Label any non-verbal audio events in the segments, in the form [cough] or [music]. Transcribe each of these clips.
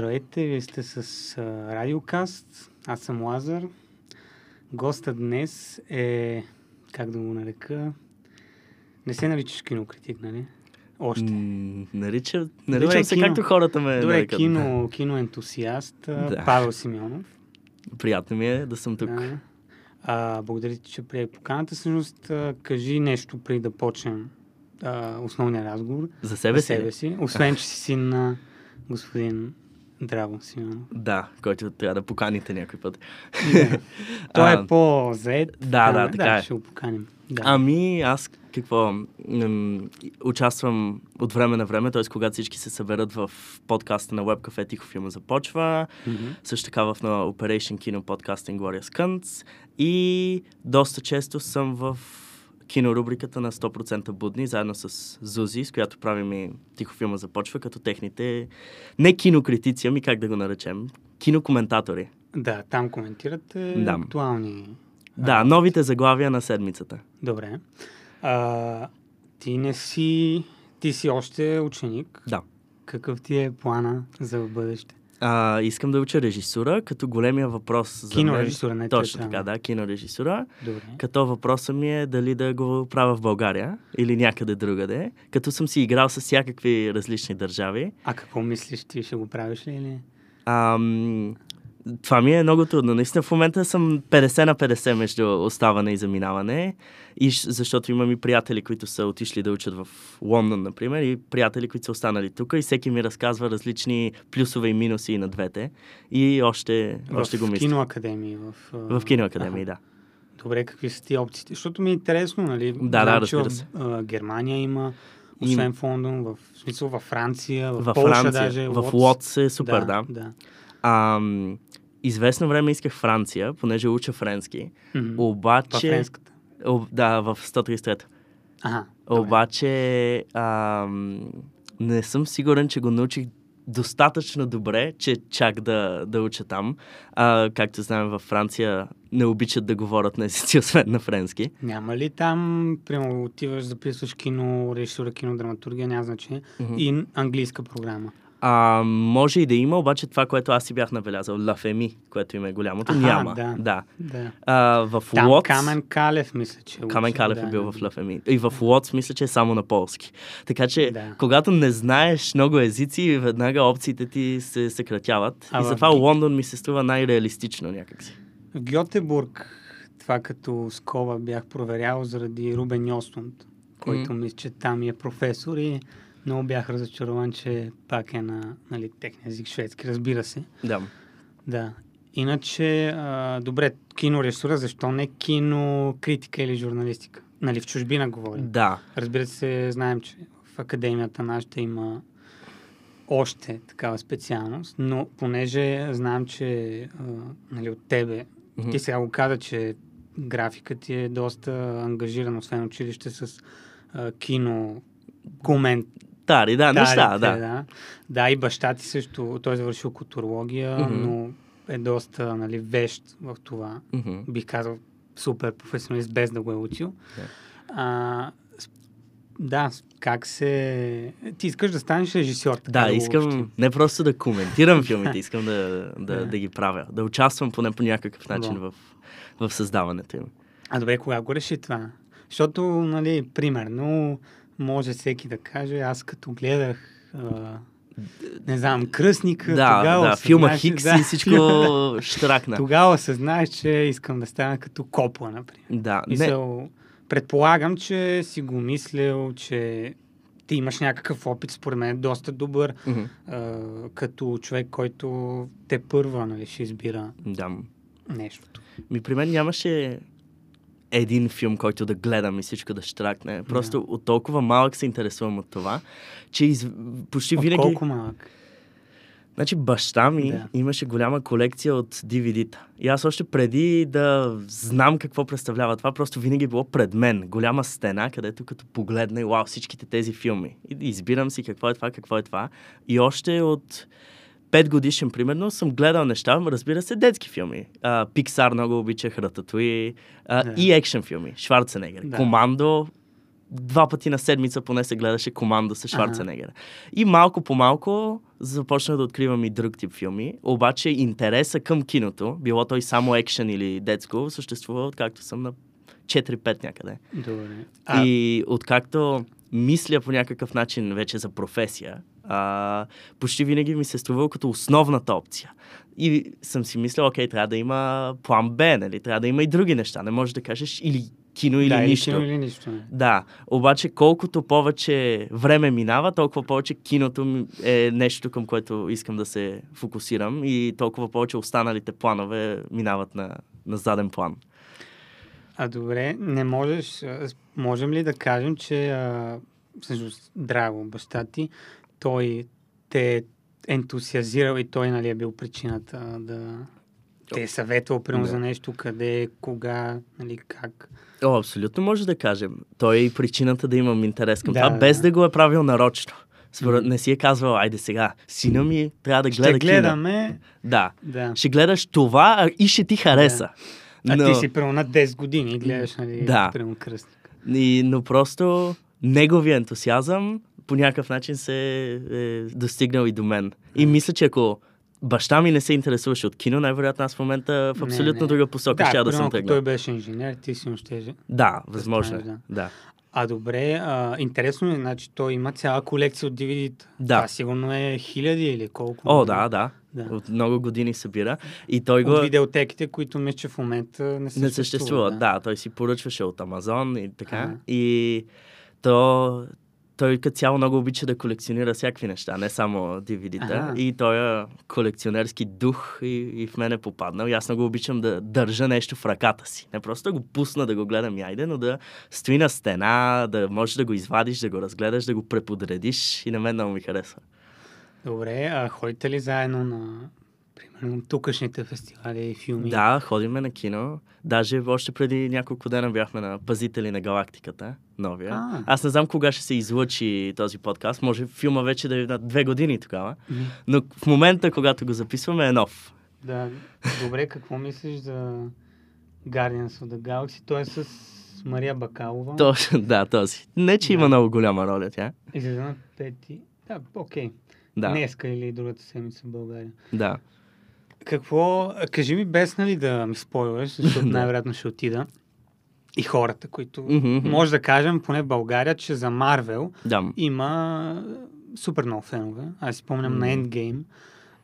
Здравейте, вие сте с а, Радиокаст. Аз съм Лазар. Гостът днес е, как да го нарека, не се наричаш кинокритик, нали? Още. М, нарича, наричам Добре, се кино. както хората ме Добре, нарекат. кино, киноентусиаст, Да. Павел Симеонов. Приятно ми е да съм тук. Да. А, благодаря ти, че прие поканата. Всъщност, кажи нещо преди да почнем а, основния разговор. За себе за си. себе си. Освен, че си син на господин Драго Симеонов. Да, който трябва да поканите някой път. Да. [laughs] Той е по-заед. да, да, да, така е. ще го поканим. Да. Ами, аз какво? М, участвам от време на време, т.е. когато всички се съберат в подкаста на WebCafe Тихо филма започва, Мгм. също така в на Operation Kino Podcasting Glorious Cunts и доста често съм в кинорубриката на 100% будни, заедно с Зузи, с която правим и Тихо филма започва, като техните не кинокритици, ами как да го наречем, кинокоментатори. Да, там коментирате Да. актуални. Да, новите заглавия на седмицата. Добре. А, ти не си... Ти си още ученик. Да. Какъв ти е плана за бъдеще? А, искам да уча режисура, като големия въпрос за Кинорежисура, не Точно така, да, кинорежисура. Добре. Като въпросът ми е дали да го правя в България или някъде другаде, като съм си играл с всякакви различни държави. А какво мислиш ти? Ще го правиш ли или? Ам, това ми е много трудно. Наистина в момента съм 50 на 50 между оставане и заминаване. И защото имам и приятели, които са отишли да учат в Лондон, например, и приятели, които са останали тук. И всеки ми разказва различни плюсове и минуси на двете. И още, още го в мисля. киноакадемии. В, В киноакадемии, да. Добре, какви са ти опциите? Защото ми е интересно, нали? Да, да, разбира в се. а, Германия има, Им- освен в Лондон, в, в смисъл във Франция, в, Във Полша Франция, даже. в. Лодз е супер, да. да. Ам, известно време исках Франция, понеже уча френски. Във Обаче... френската. О, да, в 133. Ага. Обаче ам, не съм сигурен, че го научих достатъчно добре, че чак да, да уча там. А, както знаем, във Франция не обичат да говорят на езици, [laughs] освен на френски. Няма ли там, примерно, отиваш, записваш кино, режисура, кино, драматургия, няма значение, Мгм. и английска програма? А, може и да има, обаче това, което аз си бях набелязал, Лафеми, което им е голямото, Аха, няма. да. да. Да. А, в Там Лодз... Камен Калев, мисля, че е Камен Калев да, е бил да. в Лафеми. И в Лодз мисля, че е само на полски. Така че, Да. когато не знаеш много езици, веднага опциите ти се съкратяват. А и в затова Ги- Лондон ми се струва най-реалистично някакси. В Гьотебург, това като скоба бях проверял заради Рубен Йостунд, който мисля, че там е професор и много бях разочарован, че пак е на нали, техния език шведски, разбира се. Да. Да. Иначе, а, добре, кинорежисура, защо не кинокритика или журналистика? Нали, в чужбина говорим. Да. Разбира се, знаем, че в академията нашата има още такава специалност, но понеже знам, че а, нали, от тебе, Мгм. ти сега го каза, че графика ти е доста ангажирана, освен училище с а, кино, комент, Тари, да, неща, да. да. Да, и баща ти също, той е завършил културология, Мгм. но е доста нали, вещ в това. Мгм. Бих казал супер професионалист, без да го е учил. Да. А, да, как се... Ти искаш да станеш режисьор. така Да, искам обобщим. не просто да коментирам [laughs] филмите, искам да, да, Да. да ги правя. Да участвам поне по някакъв начин Да. в, в създаването им. А добре, кога го реши това? Защото, нали, примерно, може всеки да каже, аз като гледах, а, не знам, кръстника, Да, тогава да, филма Хикс да, и всичко [laughs] штракна. Тогава осъзнаеш, че искам да стана като Копла, например. Да, не, Мисъл, предполагам, че си го мислил, че ти имаш някакъв опит, според мен, доста добър, Мгм. а, като човек, който те първа нали, ще избира да. нещото. Ми при мен нямаше един филм, който да гледам и всичко да штракне. Просто от толкова малък се интересувам от това, че из... почти От винаги... колко малък? Значи баща ми Да. имаше голяма колекция от DVD-та. И аз още преди да знам какво представлява това, просто винаги било пред мен. Голяма стена, където като погледна и вау, всичките тези филми. И избирам си какво е това, какво е това. И още от пет годишен, примерно, съм гледал неща, разбира се, детски филми. А, Пиксар много обичах, Рататуи а, Да. и екшен филми, Шварценегер. Да. Командо, два пъти на седмица поне се гледаше команда с Шварценегера. И малко по малко започнах да откривам и друг тип филми. Обаче интереса към киното, било той само екшен или детско, съществува откакто съм на 4-5 някъде. Добре. А... И откакто мисля по някакъв начин вече за професия, а, почти винаги ми се струвало като основната опция. И съм си мислил, окей, трябва да има план Б, нали? Трябва да има и други неща. Не можеш да кажеш или кино или да, нищо. Кино или нищо. Не. Да, обаче колкото повече време минава, толкова повече киното е нещо, към което искам да се фокусирам и толкова повече останалите планове минават на, на заден план. А добре, не можеш, можем ли да кажем, че а, всъщност Драго, баща ти, той те е ентусиазирал и той нали, е бил причината да те е съветвал примерно да. за нещо, къде, кога, нали, как. О, абсолютно може да кажем. Той е и причината да имам интерес към да, това, да. без да го е правил нарочно. Според, не си е казвал, айде сега, сина ми трябва да гледа Ще гледаме. Кино. Да. да. Ще гледаш това и ще ти хареса. Да. Но... А ти си примерно на 10 години гледаш, нали, да. примерно кръстник. И, но просто неговия ентусиазъм по някакъв начин се е достигнал и до мен. И мисля, че ако баща ми не се интересуваше от кино, най-вероятно аз в момента в абсолютно не, не. друга посока да, ще да съм тръгнал. той беше инженер, ти си ще Да, възможно е. Да. да. А добре, а, интересно е, значи той има цяла колекция от DVD-та. Да. Това сигурно е хиляди или колко. О, да, да. Да. От много години събира. И той го... От видеотеките, които мисля, че в момента не съществуват. Не съществуват, да. да. Той си поръчваше от Амазон и така. А. И то той като цяло много обича да колекционира всякакви неща, не само DVD-та. И той е колекционерски дух и, и в мен е попаднал. И аз много обичам да държа нещо в ръката си. Не просто да го пусна да го гледам яйде, но да стои на стена, да можеш да го извадиш, да го разгледаш, да го преподредиш и на мен много ми харесва. Добре, а ходите ли заедно на тукашните фестивали и филми? Да, ходиме на кино. Даже още преди няколко дена бяхме на Пазители на галактиката, новия. А. Аз не знам кога ще се излъчи този подкаст. Може филма вече да е на две години тогава. Но в момента, когато го записваме, е нов. Да. Добре, какво мислиш за Guardians of the Galaxy? Той е с Мария Бакалова. Точно, да, този. Не, че да. има много голяма роля тя. Излиза на пети. Да, окей. Да. Днеска или другата седмица в България. Да. Какво, кажи ми без нали да ми спойлваш, защото най-вероятно ще отида. И хората, които mm-hmm. може да кажем, поне в България, че за Марвел да. има супер много фенове. Аз си спомням mm-hmm. на Endgame.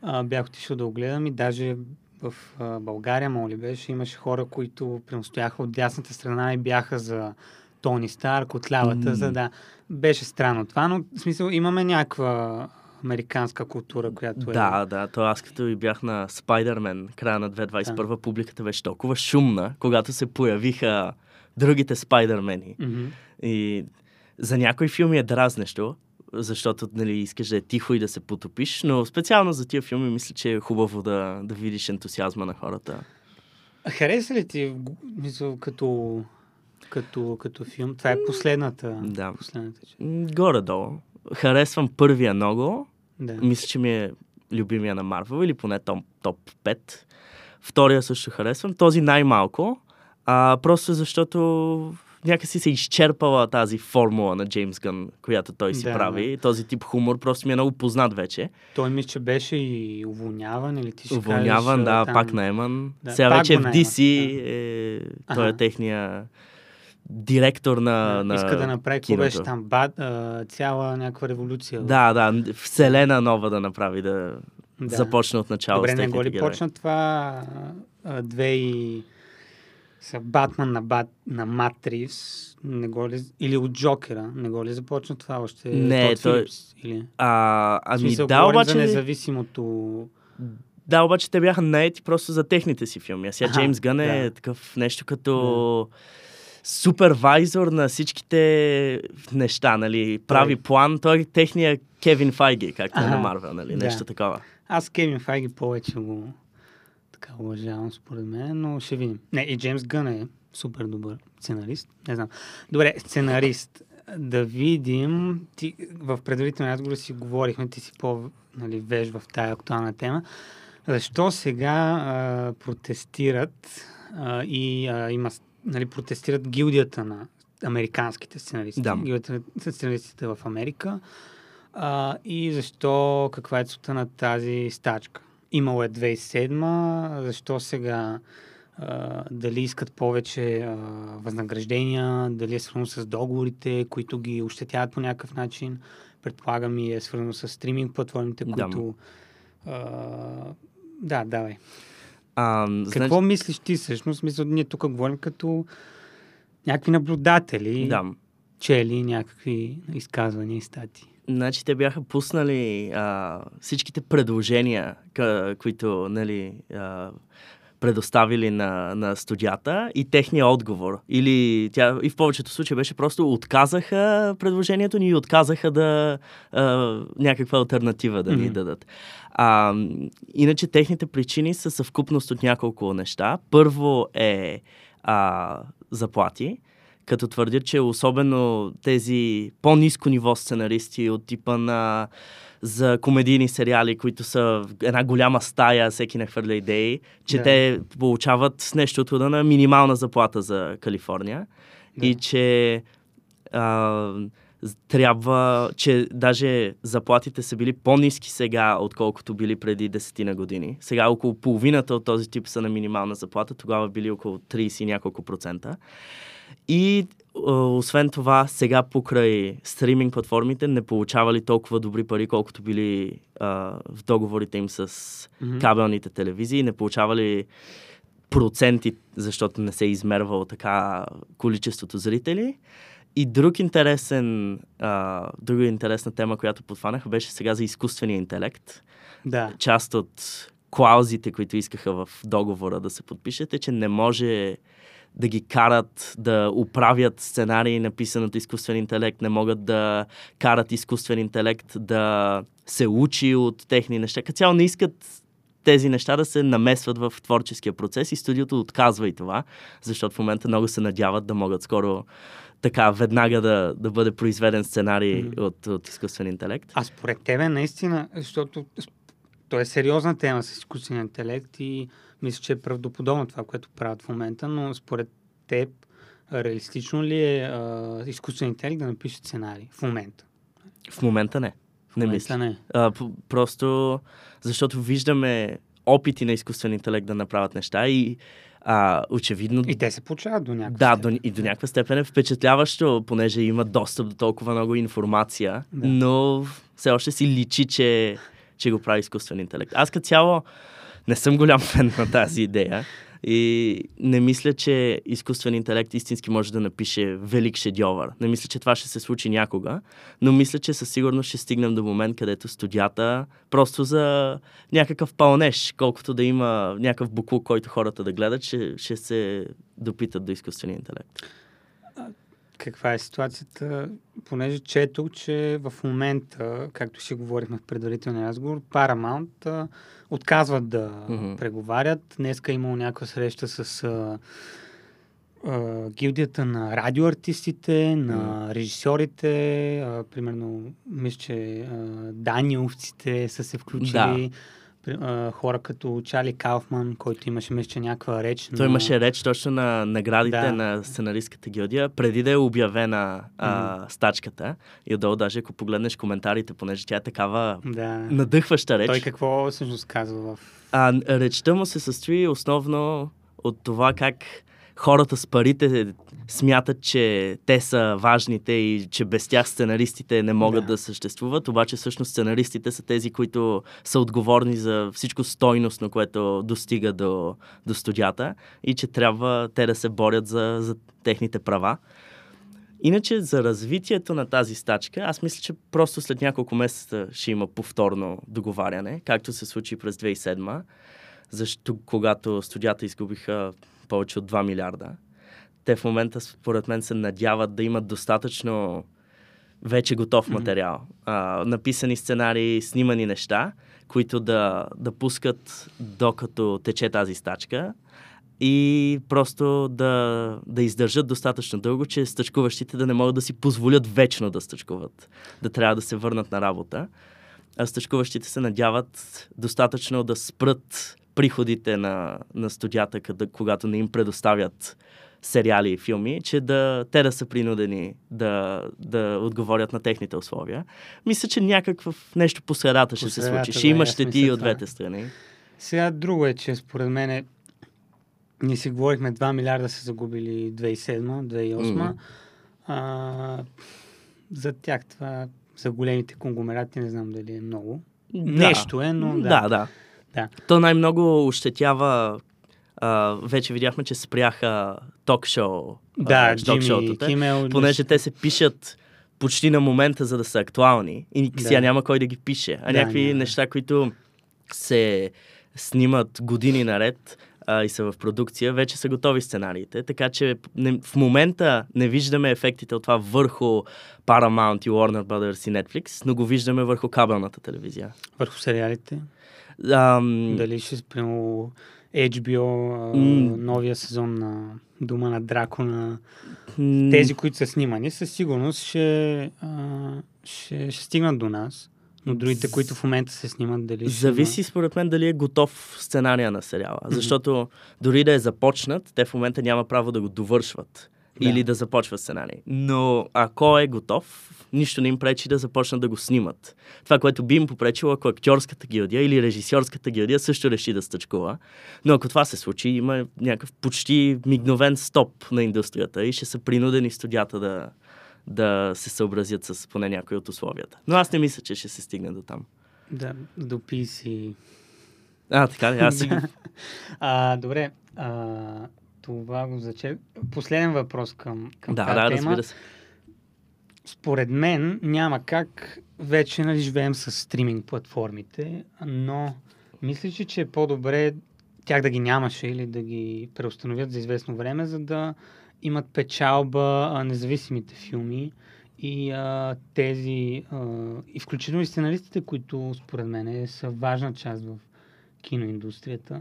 А, бях отишъл да огледам и даже в а, България, моли беше, имаше хора, които престояха от дясната страна и бяха за Тони Старк, от лявата, за да... Беше странно това, но в смисъл имаме някаква американска култура, която е... Да, да. То аз като и бях на Спайдермен, края на 2021, да. публиката беше толкова шумна, когато се появиха другите Спайдермени. Mm-hmm. И за някои филми е дразнещо, защото нали, искаш да е тихо и да се потопиш, но специално за тия филми мисля, че е хубаво да, да видиш ентусиазма на хората. Хареса ли ти, мисля, като, като, като филм? Това е последната. Да. Последната. Горе-долу харесвам първия много. Да. Мисля, че ми е любимия на Марвел или поне топ, топ 5. Втория също харесвам. Този най-малко. А, просто защото някакси се изчерпала тази формула на Джеймс Гън, която той си да, прави. Да. Този тип хумор просто ми е много познат вече. Той мисля, че беше и уволняван или ти ще Уволняван, кажеш, да, там... пак наеман. Да, Сега вече е в DC, да. е, той е техния директор на, на Иска да направи, какво беше там, бад, цяла някаква революция. Да, да, вселена нова да направи, да, да. започне от начало. Добре, не го ли почна това а, две и са Батман на, Бат, на Матрис, не го ли, или от Джокера, не го ли започна това още? Не, Тод той... Филипс, или? А, ами смисъл, да, обаче... за независимото... Да, обаче те бяха наети просто за техните си филми. А сега Джеймс Гън е да. такъв нещо като... Да супервайзор на всичките неща, нали? Прави той... план. Той е техния Кевин Файги, както е на Марвел, нали? Да. Нещо такова. Аз Кевин Файги повече го така уважавам, според мен, но ще видим. Не, и Джеймс Гън е супер добър сценарист. Не знам. Добре, сценарист. Да видим. Ти, в предварителния разговор си говорихме, ти си по нали, в тая актуална тема. Защо сега а, протестират а, и а, има нали, протестират гилдията на американските сценаристи, Да. гилдията на сценаристите в Америка. А, и защо, каква е целта на тази стачка? Имало е 2007, защо сега а, дали искат повече а, възнаграждения, дали е свързано с договорите, които ги ощетяват по някакъв начин. Предполагам и е свързано с стриминг платформите, Да. които... А, да, давай. А, Какво мислиш ти всъщност? Мисля, ние тук говорим като някакви наблюдатели, Да. чели някакви изказвания и стати. Значи те бяха пуснали а, всичките предложения, ка, които нали, а, предоставили на, на студията и техния отговор. Или тя и в повечето случаи беше просто отказаха предложението ни и отказаха да а, някаква альтернатива да ни Мгм. дадат. А, иначе техните причини са съвкупност от няколко неща. Първо е а, заплати като твърдят, че особено тези по-низко ниво сценаристи от типа на за комедийни сериали, които са една голяма стая, всеки нахвърля идеи, че Да. те получават нещо от на минимална заплата за Калифорния Да. и че а, трябва, че даже заплатите са били по-низки сега, отколкото били преди десетина години. Сега около половината от този тип са на минимална заплата, тогава били около 30 и няколко процента. И освен това, сега покрай стриминг платформите не получавали толкова добри пари, колкото били а, в договорите им с Мгм. кабелните телевизии, не получавали проценти, защото не се е измервало така количеството зрители. И друг интересен, а, друга интересна тема, която подфанаха, беше сега за изкуствения интелект. Да. Част от клаузите, които искаха в договора да се подпишат, е, че не може да ги карат да управят сценарии, написан от изкуствен интелект, не могат да карат изкуствен интелект да се учи от техни неща. Като цяло не искат тези неща да се намесват в творческия процес и студиото отказва и това, защото в момента много се надяват да могат скоро така веднага да, да бъде произведен сценарий Мгм. от, от изкуствен интелект. А според тебе наистина, защото то е сериозна тема с изкуствения интелект и мисля, че е правдоподобно това, което правят в момента, но според теб реалистично ли е а, изкуственият интелект да напише сценарий в момента? В момента не. В Не мисля. не. А, просто защото виждаме опити на изкуствен интелект да направят неща и а, очевидно И те се получават до някакъв Да, степен. до, и до някаква степен е впечатляващо, понеже има достъп до толкова много информация, Да. но все още си личи, че, че го прави изкуствен интелект. Аз като цяло не съм голям фен на тази идея и не мисля, че изкуствен интелект истински може да напише велик шедьовър. Не мисля, че това ще се случи някога, но мисля, че със сигурност ще стигнем до момент, където студията просто за някакъв пълнеж, колкото да има някакъв буклук, който хората да гледат, ще, ще се допитат до изкуствения интелект. Каква е ситуацията? Понеже четох, че в момента, както си говорихме в предварителния разговор, Paramount а, отказват да Мгм. преговарят. Днеска е имало някаква среща с а, а, гилдията на радиоартистите, на режисьорите. А, примерно, мисля, че а, Даниловците са се включили. При- а, хора като Чали Кауфман, който имаше, мисля, че някаква реч. Той на... имаше реч точно на наградите Да. на сценаристската гилдия, преди да е обявена а, стачката. И отдолу даже, ако погледнеш коментарите, понеже тя е такава Да. надъхваща реч. Той какво всъщност казва в... А, речта му се състои основно от това как хората с парите смятат, че те са важните и че без тях сценаристите не могат Да. да, съществуват, обаче всъщност сценаристите са тези, които са отговорни за всичко стойностно, което достига до, до студията и че трябва те да се борят за, за техните права. Иначе за развитието на тази стачка, аз мисля, че просто след няколко месеца ще има повторно договаряне, както се случи през 2007, защо когато студията изгубиха повече от 2 милиарда. Те в момента, според мен, се надяват да имат достатъчно вече готов материал. А, написани сценарии, снимани неща, които да, да пускат докато тече тази стачка и просто да, да издържат достатъчно дълго, че стъчкуващите да не могат да си позволят вечно да стъчкуват, да трябва да се върнат на работа. А стъчкуващите се надяват достатъчно да спрат приходите на, на студията, къде, когато не им предоставят сериали и филми, че да, те да са принудени да, да отговорят на техните условия. Мисля, че някакъв нещо по средата ще се случи. да, Ще има аз щети и от двете страни. Сега друго е, че според мен ние си говорихме 2 милиарда са загубили 2007-2008. Мгм. А, за тях това, за големите конгломерати не знам дали е много. Да. Нещо е, но да. Да, да. Да. То най-много ощетява а, вече видяхме, че спряха ток-шоу. Да, Джимми Кимел. понеже те се пишат почти на момента, за да са актуални. И Да. сега няма кой да ги пише. А Да, някакви няма. неща, които се снимат години наред а, и са в продукция, вече са готови сценариите. Така че не, в момента не виждаме ефектите от това върху Paramount и Warner Brothers и Netflix, но го виждаме върху кабелната телевизия. Върху сериалите. Ам, Дали ще спрямо HBO, а, М. новия сезон на Дума на Дракона. м, Тези, които са снимани, със сигурност ще, а, ще, ще стигнат до нас. Но другите, които в момента се снимат, дали ще Зависи според мен дали е готов сценария на сериала. Защото дори да е започнат, те в момента няма право да го довършват. Да. Или да започват сценарий. Но ако е готов, нищо не им пречи да започнат да го снимат. Това, което би им попречило, ако актьорската гилдия или режисьорската гилдия също реши да стъчкува. Но ако това се случи, има някакъв почти мигновен стоп на индустрията и ще са принудени студията да, да се съобразят с поне някои от условията. Но аз не мисля, че ще се стигне до там. Да, допи си. А, така ли? Аз. [laughs] А, добре. А, това го заче. Последен въпрос към, към да, тази да, тема. разбира се. Според мен няма как вече нали, живеем с стриминг платформите, но мисля, че, че е по-добре тях да ги нямаше или да ги преустановят за известно време, за да имат печалба а, независимите филми и а, тези, а, и включително и сценаристите, които според мен са важна част в киноиндустрията.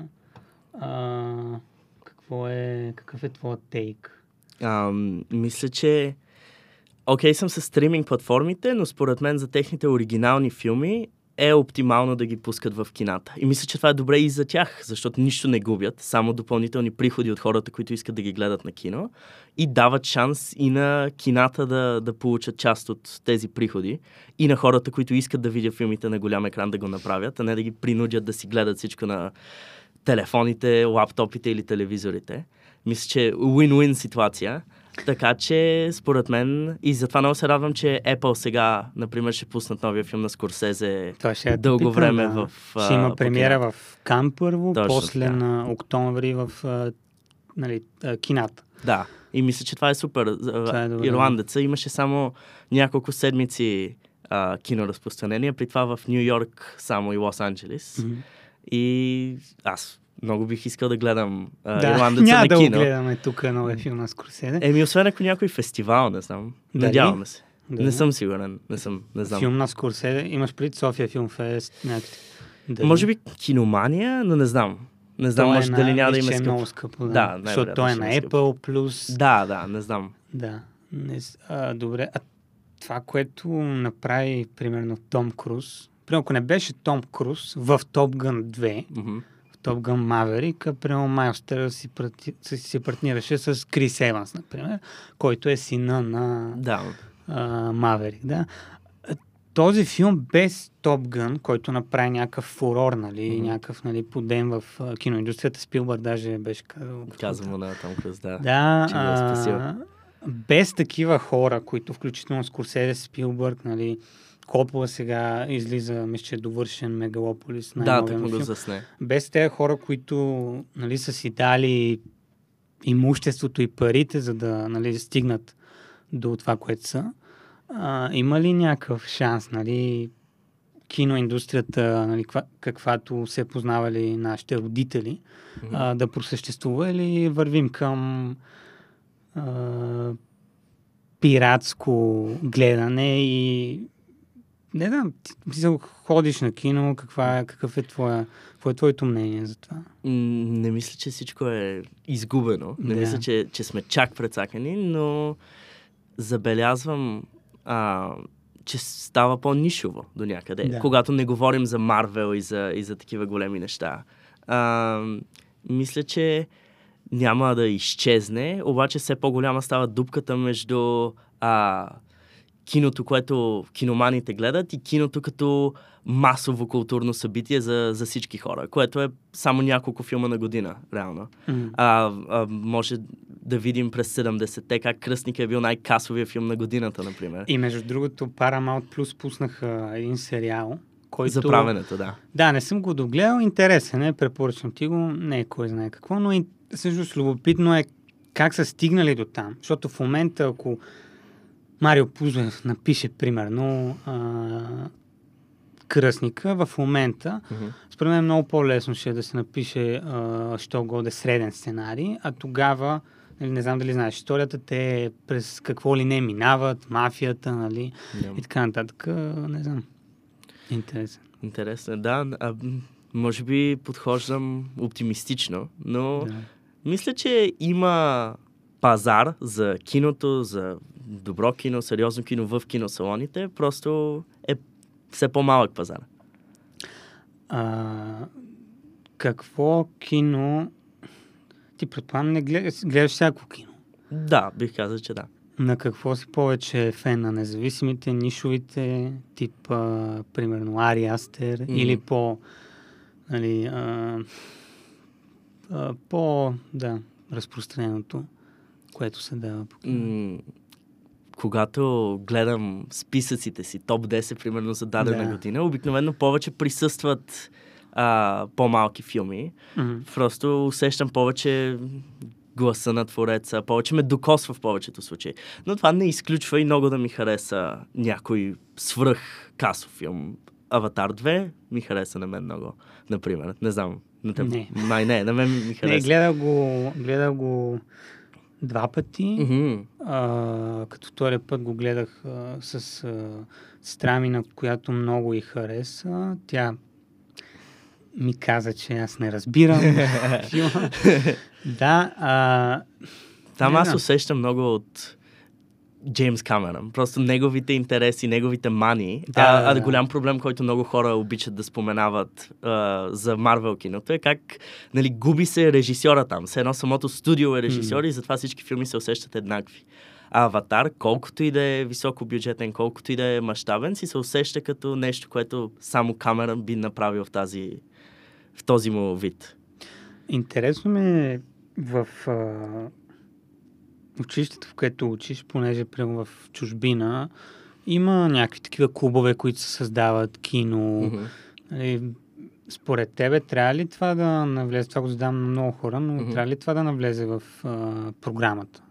А, какво е, какъв е твоят тейк? Ам, мисля, че окей съм с стриминг платформите, но според мен за техните оригинални филми е оптимално да ги пускат в кината. И мисля, че това е добре и за тях, защото нищо не губят, само допълнителни приходи от хората, които искат да ги гледат на кино и дават шанс и на кината да, да получат част от тези приходи и на хората, които искат да видят филмите на голям екран да го направят, а не да ги принудят да си гледат всичко на телефоните, лаптопите или телевизорите. Мисля, че е win-win ситуация. Така че, според мен, и затова много се радвам, че Apple сега, например, ще пуснат новия филм на Скорсезе Това ще е дълго питам, време да. в. Ще има по премиера в Кан първо, Точно после така. на октомври в а, нали, а, кината. Да. И мисля, че това е супер. Това е добре. Ирландеца имаше само няколко седмици а, киноразпространение, при това в Нью Йорк само и Лос Анджелис. Мгм. И аз много бих искал да гледам а, Да, Ирландеца няма на да кино. гледаме тук новия филм на Скорсезе. Еми, освен ако някой фестивал, не знам. Дали? Надяваме се. Да. Не съм сигурен. Не съм. Не знам. Филм на Скорсезе. Имаш пред София Филм Фест. Някакви. Дали? Може би киномания, но не знам. Не знам, Той може е дали на- няма да има че е скъпо. много скъпо. Да, Да, Защото той е на скъпо. Apple плюс... Да, да, не знам. Да. Не, а, добре. А това, което направи, примерно, Том Круз, примерно, ако не беше Том Круз в Топ Гън 2, Мгм. В Топ Гън Маверик, примерно Майлстър си, прати, си, партнираше с Крис Еванс, например, който е сина на Да. а, Маверик, да. А, Този филм без Топ Гън, който направи някакъв фурор, нали, Мгм. някакъв нали, подем в а, киноиндустрията, Спилбърг даже беше казал. Казвам му на Том Круз, да. Да, че е а, без такива хора, които включително Скорсезе, Спилбърг, нали, Копола сега излиза, мисля, че е довършен Мегалополис. Да, так му засне. Без тези хора, които нали, са си дали имуществото и парите, за да нали, стигнат до това, което са, а, има ли някакъв шанс, нали, киноиндустрията, нали, каква, каквато се познавали нашите родители, Мгм. а, да просъществува или вървим към а, пиратско гледане и не знам, ти, мисъл, ходиш на кино, каква, е- какъв е твоя, какво е твоето мнение за това? Не мисля, че всичко е изгубено. Не Да. мисля, че, че сме чак прецакани, но забелязвам, а, че става по-нишово до някъде. Да. Когато не говорим за Марвел и за, и за такива големи неща. А, мисля, че няма да изчезне, обаче все по-голяма става дупката между а, киното, което киноманите гледат и киното като масово културно събитие за, за всички хора, което е само няколко филма на година, реално. Mm. А, а, може да видим през 70-те как Кръстник е бил най-касовия филм на годината, например. И между другото, Paramount Plus пуснаха един сериал, който... За правенето, да. Да, не съм го догледал, интересен е, препоръчвам ти го, не е кой знае какво, но и също любопитно е как са стигнали до там. Защото в момента, ако Марио Пузов напише, примерно, а, кръстника в момента, Мгм. според мен много по-лесно ще е да се напише, а, що годе среден сценарий, а тогава, нали, не знам дали знаеш историята, те през какво ли не минават, мафията, нали, Да. и така нататък, не знам. Интересен. Интересно е, да. А, може би подхождам оптимистично, но Да. мисля, че има пазар за киното, за добро кино, сериозно кино в киносалоните, просто е все по-малък пазар. А, какво кино... Ти предполагам не гледаш, гледаш всяко кино. Да, бих казал, че да. На какво си повече фен на независимите, нишовите, тип, а, примерно, Ари Астер, Мгм. или по, нали, а, а, по, да, разпространеното, което се дава по кино. М- когато гледам списъците си, топ 10, примерно за дадена Да. година, обикновено повече присъстват а, по-малки филми. Мгм. Просто усещам повече гласа на твореца, повече ме докосва в повечето случаи. Но това не изключва и много да ми хареса някой свръх касов филм. Аватар 2 ми хареса на мен много, например. Не знам. На теб... Не. Май не, на мен ми Не, хареса. гледал го, гледал го два пъти. Мгм. А, като втория път го гледах а, с а, сестра ми, на която много и хареса. Тя ми каза, че аз не разбирам [laughs] филма. Да, а, Там Не аз усещам много от Джеймс Камерън. Просто неговите интереси, неговите мани. Да, а, да, да. голям проблем, който много хора обичат да споменават а, за Марвел киното е как нали, губи се режисьора там. Все едно самото студио е режисьор и затова всички филми се усещат еднакви. А Аватар, колкото и да е високо бюджетен, колкото и да е мащабен, си се усеща като нещо, което само Камерън би направил в, тази, в този му вид. интересно ме е в а, училището, в което учиш, понеже прямо в чужбина, има някакви такива клубове, които се създават, кино, Мгм. Нали, според тебе трябва ли това да навлезе, това го задавам на много хора, но Мгм. трябва ли това да навлезе в а, програмата,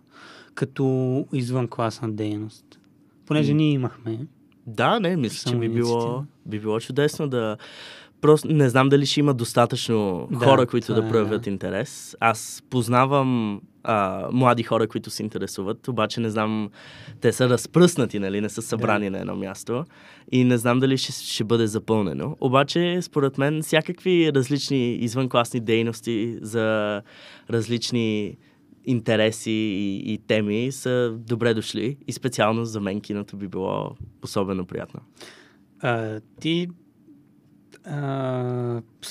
като извън класна дейност? Понеже М. ние имахме. Да, не, мисля, че би било, би било чудесно да... Просто не знам дали ще има достатъчно Да, хора, които да е, проявят да. интерес. Аз познавам а, млади хора, които се интересуват, обаче не знам, те са разпръснати, нали, не са събрани на едно място. И не знам дали ще, ще бъде запълнено. Обаче, според мен, всякакви различни извънкласни дейности за различни интереси и, и теми са добре дошли. И специално за мен киното би било особено приятно. А, ти а,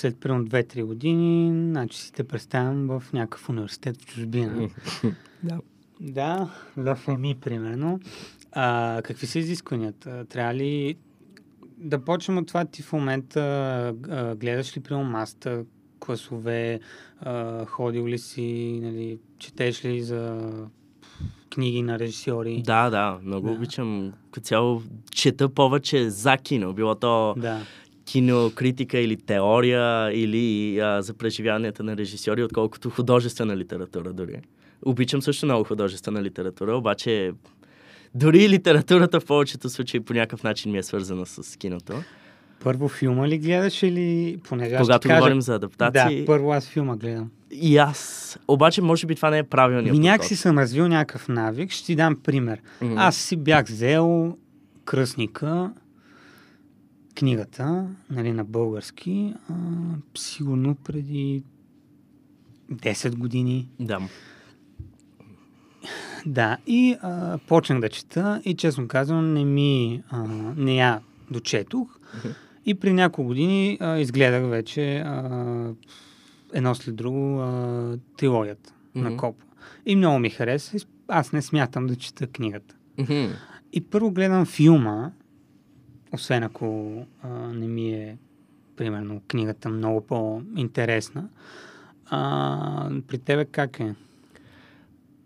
след примерно 2-3 години, значи си те представям в някакъв университет в чужбина. [laughs] Да. Да, в ЕМИ, примерно. А, какви са изискванията? Трябва ли да почнем от това, ти в момента а, гледаш ли примерно маста, класове, а, ходил ли си, нали, четеш ли за книги на режисьори? Да, да, много Да. обичам. Като цяло чета повече за кино. Било то Да. Кинокритика или теория, или а, за преживяванията на режисьори, отколкото художествена литература дори. Обичам също много художествена литература, обаче дори литературата в повечето случаи по някакъв начин ми е свързана с киното. Първо филма ли гледаш или... Понеже Когато кажа... говорим за адаптации, Да, първо аз филма гледам. и аз. Обаче, може би това не е правилният Ми някак подход. си съм развил някакъв навик. Ще ти дам пример. Мгм. Аз си бях взел кръстника, книгата, нали, на български, а, сигурно преди 10 години. Да. Да, и а, почнах да чета и честно казвам не ми, а, не я дочетох. И при няколко години а, изгледах вече а, едно след друго а, трилогията. на Мгм. Копла. И много ми хареса. Аз не смятам да чета книгата. Мгм. И първо гледам филма, освен ако а, не ми е, примерно, книгата много по-интересна. А, при тебе как е?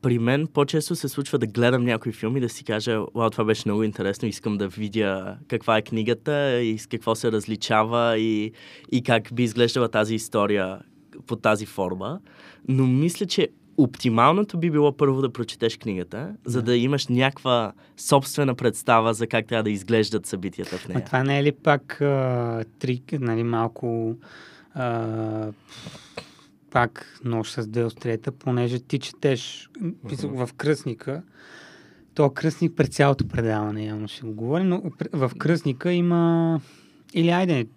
При мен по-често се случва да гледам някой филм и да си кажа, вау, това беше много интересно, искам да видя каква е книгата и с какво се различава и, и как би изглеждала тази история по тази форма. Но мисля, че оптималното би било първо да прочетеш книгата, за да имаш някаква собствена представа за как трябва да изглеждат събитията в А нея. това не е ли пак а, трик, нали, малко а, пак нож с две острията, понеже ти четеш mm-hmm. в кръстника, то кръстник през цялото предаване, явно ще го говорим, но в кръстника има, или айде,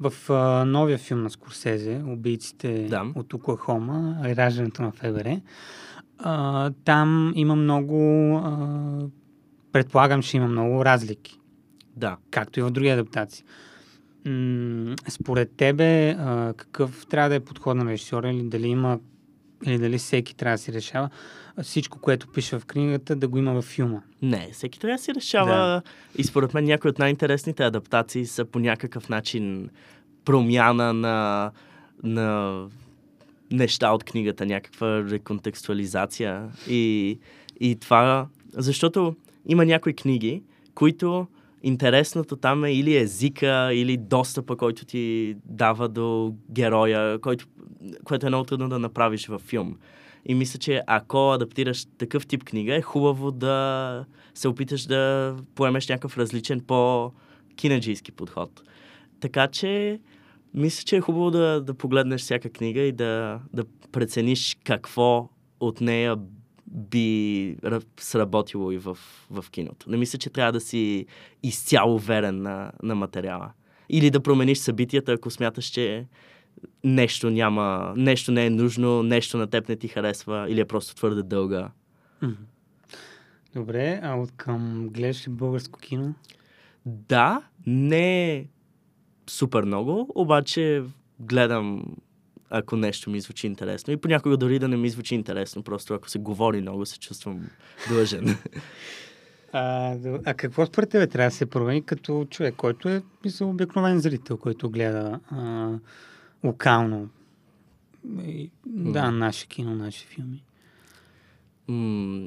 в а, новия филм на Скорсезе, Убийците Да. от Оклахома, раждането на ФБР, а, там има много, а, предполагам, че има много разлики Да. както и в други адаптации. М- според тебе, а, какъв трябва да е подход на режисьора или дали има или дали всеки трябва да си решава всичко, което пише в книгата, да го има във филма. Не, всеки трябва да си решава. Да. И според мен някои от най-интересните адаптации са по някакъв начин промяна на, на неща от книгата, някаква реконтекстуализация. И, и това, защото има някои книги, които интересното там е или езика, или достъпа, който ти дава до героя, който, което е много трудно да направиш във филм. И мисля, че ако адаптираш такъв тип книга, е хубаво да се опиташ да поемеш някакъв различен по-кинаджийски подход. Така че, мисля, че е хубаво да, да погледнеш всяка книга и да, да прецениш какво от нея би ра- сработило и в, в киното. Не мисля, че трябва да си изцяло верен на, на материала. Или да промениш събитията, ако смяташ, че нещо няма, нещо не е нужно, нещо на теб не ти харесва или е просто твърде дълга. Добре, а от към гледаш ли българско кино? Да, не е супер много, обаче гледам ако нещо ми звучи интересно. И понякога дори да не ми звучи интересно, просто ако се говори много, се чувствам длъжен. [laughs] А, а какво според тебе трябва да се промени като човек, който е мисля, обикновен зрител, който гледа а, локално. И, да, наше кино, наши филми? М,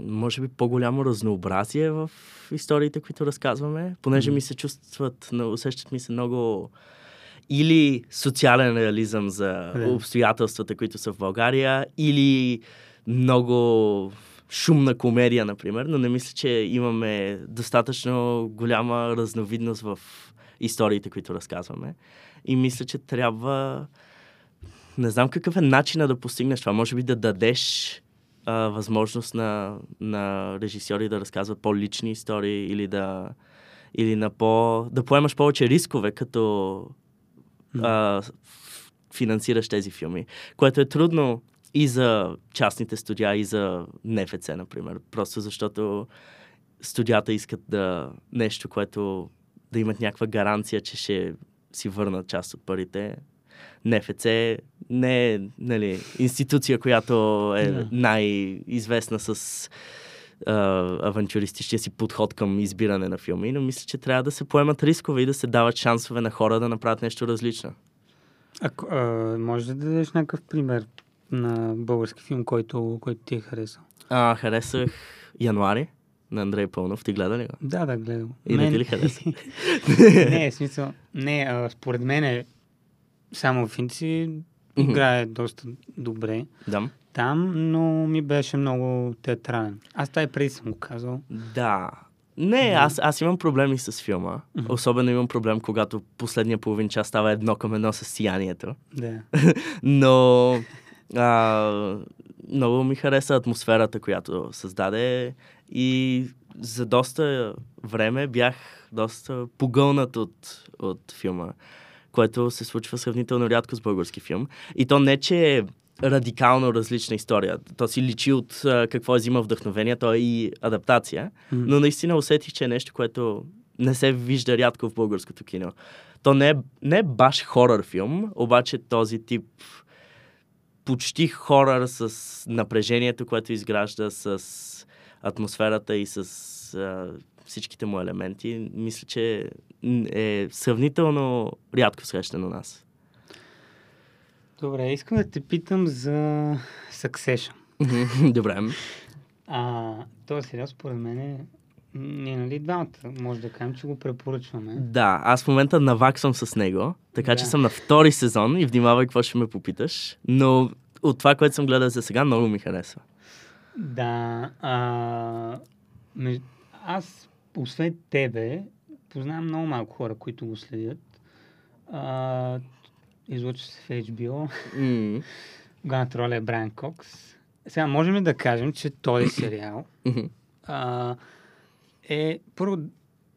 може би по-голямо разнообразие в историите, които разказваме, понеже ми се чувстват, усещат ми се много или социален реализъм за обстоятелствата, които са в България, или много шумна комедия, например, но не мисля, че имаме достатъчно голяма разновидност в историите, които разказваме. И мисля, че трябва не знам какъв е начина да постигнеш това. Може би да дадеш а, възможност на, на режисьори да разказват по-лични истории или да, или на по, да поемаш повече рискове, като а, финансираш тези филми. Което е трудно и за частните студия, и за НФЦ, например. Просто защото студията искат да нещо, което да имат някаква гаранция, че ще си върнат част от парите. НФЦ не е нали, институция, която е Да. най-известна с а, авантюристичния си подход към избиране на филми, но мисля, че трябва да се поемат рискове и да се дават шансове на хора да направят нещо различно. Ако, а, може да дадеш някакъв пример на български филм, който, който ти е харесал? А, харесах Януари на Андрей Пълнов. Ти гледа ли го? Да, да, гледам. И не ти ли хареса? [laughs] не, в смисъл, не, а, според мен е само в Инци играе доста добре Да. там, но ми беше много театрален. Аз това и преди съм го казал. Да. Не, аз, аз имам проблеми с филма. Мгм. Особено имам проблем, когато последния половин час става едно към едно с сиянието. Да. [laughs] Но а, много ми хареса атмосферата, която създаде и за доста време бях доста погълнат от, от филма, което се случва сравнително рядко с български филм. И то не, че е радикално различна история. То си личи от а, какво взима вдъхновение, то е и адаптация. М. Но наистина усетих, че е нещо, което не се вижда рядко в българското кино. То не е, не е баш хорър филм, обаче този тип почти хорър с напрежението, което изгражда, с атмосферата и с а, всичките му елементи. Мисля, че е сравнително рядко срещано нас. Добре, искам да те питам за Succession. [laughs] Добре. А, този сериал, според мен, е ние, нали, двамата може да кажем, че го препоръчваме. Да, аз в момента наваксвам с него, така Да. че съм на втори сезон и внимавай какво ще ме попиташ. Но от това, което съм гледал за сега, много ми харесва. Да, а, меж... аз, освен тебе, познавам много малко хора, които го следят. А, излучва се в HBO. М. Главната роля е Брайан Кокс. Сега, можем ли да кажем, че този сериал Мгм. а, е... Първо,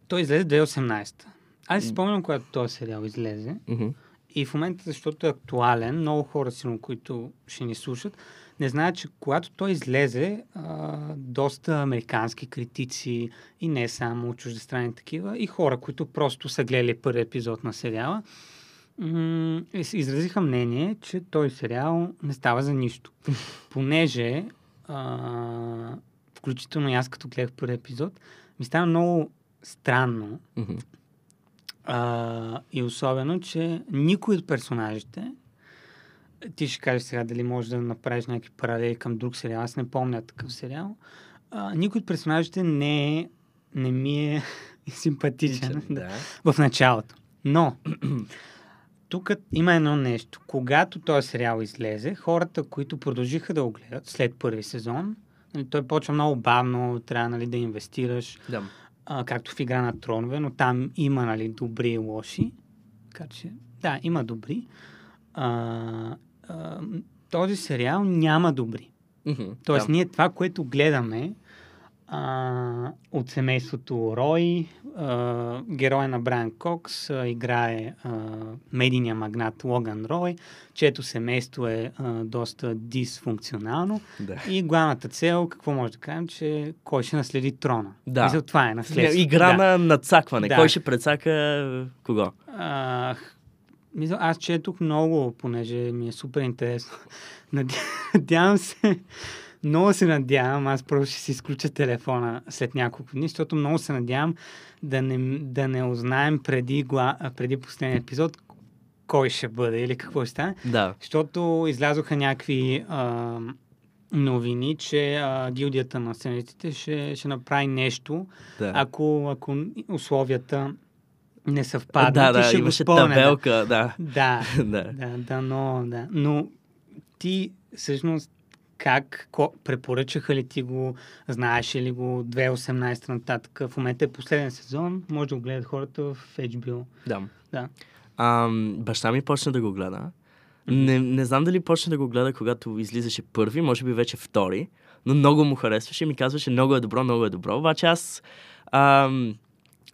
той излезе 2018. Аз си спомням, когато този сериал излезе. Мгм. И в момента, защото е актуален, много хора, сигурно, които ще ни слушат, не знаят, че когато той излезе, а, доста американски критици и не само чуждестранни такива, и хора, които просто са гледали първи епизод на сериала, м- из- изразиха мнение, че той сериал не става за нищо. [laughs] Понеже, а, включително и аз като гледах първи епизод, ми стана много странно, Мгм. а, и особено, че никой от персонажите, ти ще кажеш сега дали можеш да направиш някакви паралели към друг сериал, аз не помня такъв сериал, а, никой от персонажите не, е, не ми е [laughs] симпатичен Да. в началото. Но, [clears throat] тук има едно нещо. Когато този сериал излезе, хората, които продължиха да го гледат след първи сезон, нали, той почва много бавно, трябва нали, да инвестираш, Да. а, както в Игра на тронове, но там има нали, добри и лоши. Така че, да, има добри. А, а, този сериал няма добри. Мгм. Тоест, Да. ние това, което гледаме а, от семейството Рой, а, героя на Брайан Кокс а, играе а, медийния магнат Логан Рой, чието семейство е а, доста дисфункционално. Да. И главната цел, какво може да кажем, че кой ще наследи трона. Да. Мисля, това е наследство. Игра да. на надцакване. Да. Кой ще прецака кого? А, мисля, аз четох много, понеже ми е супер интересно. [laughs] Надя- Надявам се, много се надявам, аз първо ще си изключа телефона след няколко дни, защото много се надявам да не, да не узнаем преди, преди последния епизод кой ще бъде или какво ще стане. Да. Защото излязоха някакви а, новини, че а, гилдията на сценаристите ще, ще направи нещо, да. ако, ако условията не съвпаднат да, да, ще го имаше спълнят. табелка, да. Да, [laughs] да. да, да, но, да. Но ти всъщност как, ко, препоръчаха ли ти го, знаеш ли го 2018 нататък? В момента е последен сезон, може да го гледат хората в HBO. да. Да. Ам, баща ми почна да го гледа. Не, не знам дали почна да го гледа, когато излизаше първи, може би вече втори, но много му харесваше и ми казваше много е добро, много е добро. Обаче аз ам,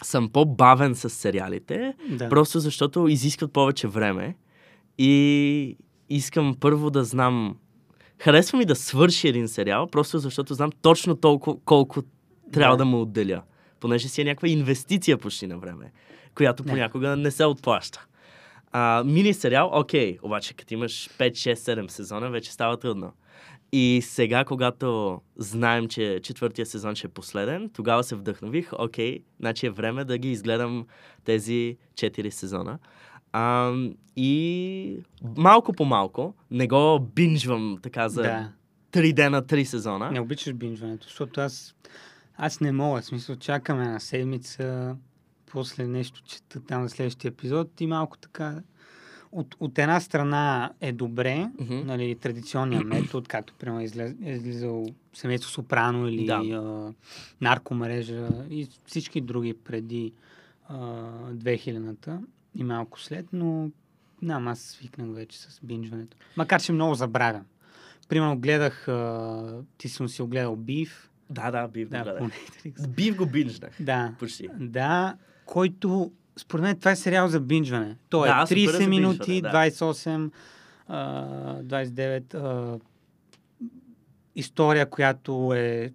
съм по-бавен с сериалите, Да. просто защото изискват повече време и искам първо да знам. Харесва ми да свърши един сериал, просто защото знам точно толкова колко трябва Да. да му отделя. Понеже си е някаква инвестиция почти на време, която Да. понякога не се отплаща. А, мини сериал, окей, обаче като имаш 5, 6, 7 сезона, вече става трудно. И сега, когато знаем, че четвъртия сезон ще е последен, тогава се вдъхнових, окей, значи е време да ги изгледам тези 4 сезона. А, и малко по малко, не го бинжвам така за да. 3 дена, 3 сезона. Не обичаш бинжването, защото аз, аз не мога. В смисъл, чакаме една седмица, после нещо чета там на следващия епизод и малко така... От, от една страна е добре, Мгм. нали, традиционният метод, както излез- е излизал семейство Сопрано или Да. а, наркомрежа и всички други преди а, 2000-та и малко след, но знам, аз свикнах вече с бинжването. Макар, че много забравям. Примерно гледах, а, ти съм си огледал Бив. Да, да, бив го Да, по Netflix. Бив го бинжнах. Да, Почти. да, който според мен това е сериал за бинжване. Той е Да, е 30 за минути, да. 28, а, 29. А, история, която е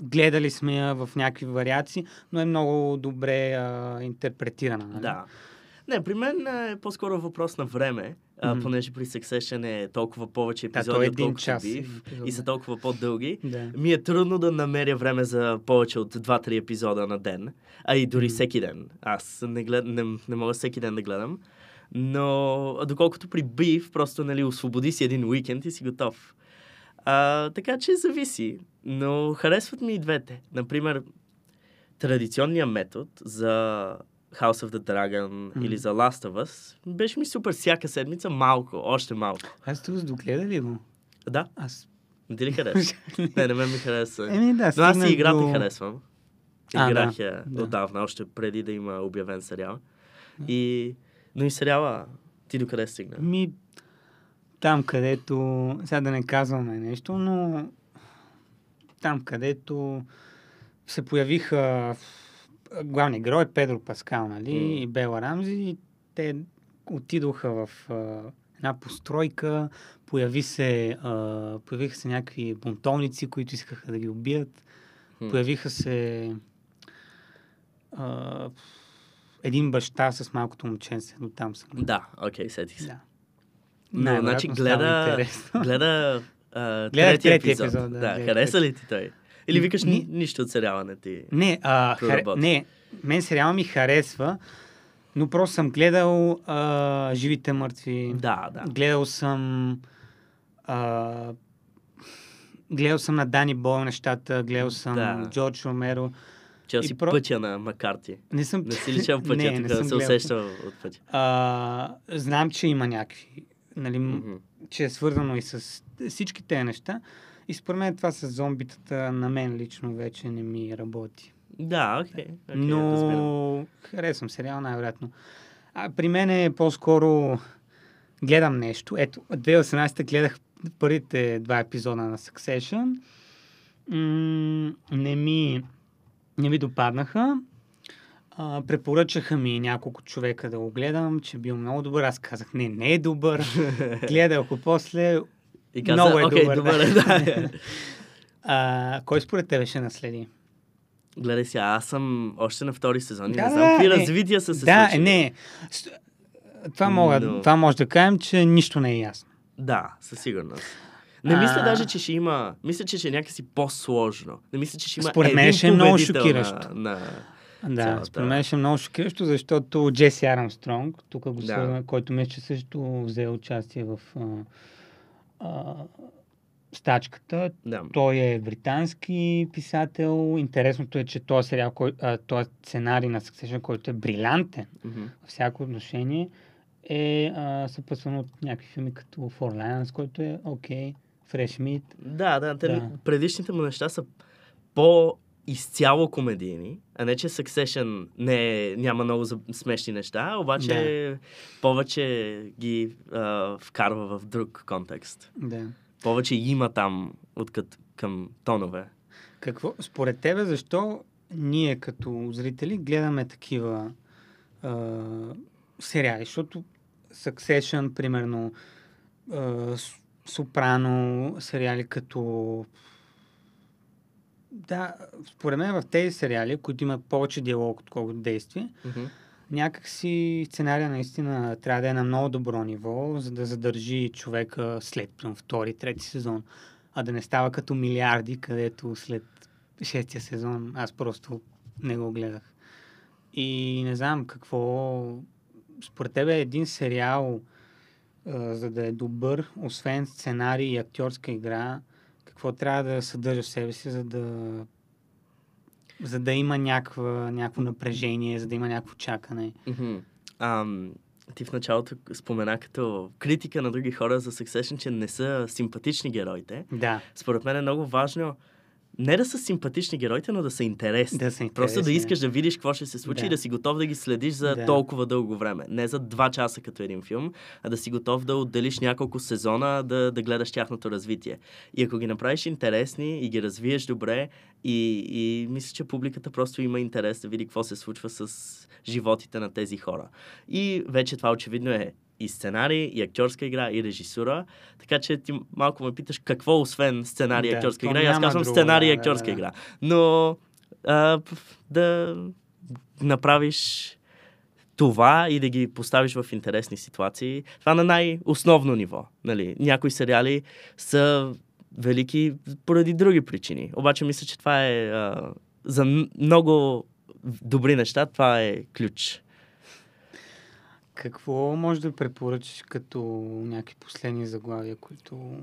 гледали сме я в някакви вариации, но е много добре а, интерпретирана. Нали? Да. Не, при мен е по-скоро въпрос на време. а, Мгм. понеже при Succession е толкова повече Да, епизоди, то е един отколкото час. Beef, епизод, и са да. толкова по-дълги. Да. Ми е трудно да намеря време за повече от 2-3 епизода на ден, а и дори Мгм. всеки ден. Аз не, глед... не, не мога всеки ден да гледам. Но доколкото при Beef, просто нали, освободи си един уикенд и си готов. А, така че зависи. Но харесват ми и двете. Например, традиционният метод за House of the Dragon Мгм. или за Last of Us беше ми супер всяка седмица малко, още малко. Аз тук догледа ли го? Да, Аз... не ти ли харесва? [laughs] не, на мен ми харесва. Еми да, Но аз и играта до... харесвам. Играх я да. отдавна, още преди да има обявен сериал. И... Но и сериала, ти докъде стигна? Ми, там където, сега да не казваме нещо, но там където се появиха главни герой Педро Паскал, нали, М. и Бела Рамзи, и те отидоха в а, една постройка, появи се, а, появиха се някакви бунтовници, които искаха да ги убият, Хм. появиха се а, един баща с малкото момченце, до там съм. Да, окей, сетих се. Да. Но, значи, гледа, гледа а, Гледах третия третия епизод. епизод, да, да хареса ли ти той? Или викаш, Ни- ни, нищо от сериала не ти... Не, а. Проработи. не, мен сериал ми харесва, но просто съм гледал а, Живите мъртви. Да, да. Гледал съм а, гледал съм на Дани Бойл нещата, гледал съм Да. Джордж Ромеро. Чел си про- пътя на Макарти. Не съм... Не си ли чел [laughs] пътя, не, не съм се усеща от пътя. А, знам, че има някакви, нали, Мгм. че е свързано и с всички тези неща. И според мен това с зомбитата на мен лично вече не ми работи. Да, окей. окей, разбирам. Но харесвам сериал най-вероятно. А при мен е по-скоро гледам нещо. Ето, 2018 гледах първите два епизода на Succession. М- не ми, не ми допаднаха. А, препоръчаха ми няколко човека да го гледам, че бил много добър. Аз казах, не, не е добър. [laughs] Гледах го после. И каза, Много е окей, добър, добър, да. [laughs] А, кой според тебе ще наследи? Гледай сега, аз съм още на втори сезон Да, не знам какви развития са се да, случили. не. Това, мога, Но- това може да кажем, че нищо не е ясно. Да, със сигурност. Не А. мисля даже, че ще има... Мисля, че ще е някакси по-сложно. Не мисля, че ще има Според мен ще е много шокиращо. На, на... Да, Цялата- според мен ще е много шокиращо, защото Джеси Армстронг, тук го Да. свързваме, който мисля, че също взе участие в а, стачката. Да. Той е британски писател. Интересното е, че този сериал, кой, а, този сценарий на Succession, който е брилянтен Мгм. във всяко отношение, е а, съпъсван от някакви филми като Four Lions, който е окей, Fresh Meat. Да, да, те, Да. предишните му неща са по изцяло комедийни, а не че Succession не е, няма много за- смешни неща, обаче повече ги а, вкарва в друг контекст. Да. Повече има там откът към тонове. Какво, според тебе, защо ние като зрители гледаме такива а, сериали? Защото Succession, примерно, а, Сопрано, сериали като... Да, според мен в тези сериали, които имат повече диалог, отколкото действие, Мгм. някакси сценария наистина трябва да е на много добро ниво, за да задържи човека след примерно, втори, трети сезон. А да не става като милиарди, където след шестия сезон аз просто не го гледах. И не знам какво... Според тебе един сериал, за да е добър, освен сценарий и актьорска игра, какво трябва да съдържа в себе си, за да за да има някаква, някакво напрежение, за да има някакво чакане. Мгм. Ам, ти в началото спомена като критика на други хора за Succession, че не са симпатични героите. Да, Според мен е много важно не да са симпатични героите, но да са интересни. да са интересни. Просто да искаш да видиш какво ще се случи Да. и да си готов да ги следиш за Да. толкова дълго време. Не за два часа като един филм, а да си готов да отделиш няколко сезона да, да гледаш тяхното развитие. И ако ги направиш интересни и ги развиеш добре, и, и мисля, че публиката просто има интерес да види какво се случва с животите на тези хора. И вече това очевидно е и сценарий, и актьорска игра, и режисура. Така че ти малко ме питаш какво освен сценарий и Да, актьорска игра. И аз казвам друго, сценарий и да, да, актьорска да. игра. Но а, да направиш това и да ги поставиш в интересни ситуации. Това на най-основно ниво. Нали? Някои сериали са велики поради други причини. Обаче мисля, че това е а, за много добри неща, това е ключ. Какво може да препоръчаш като някакви последни заглавия, които...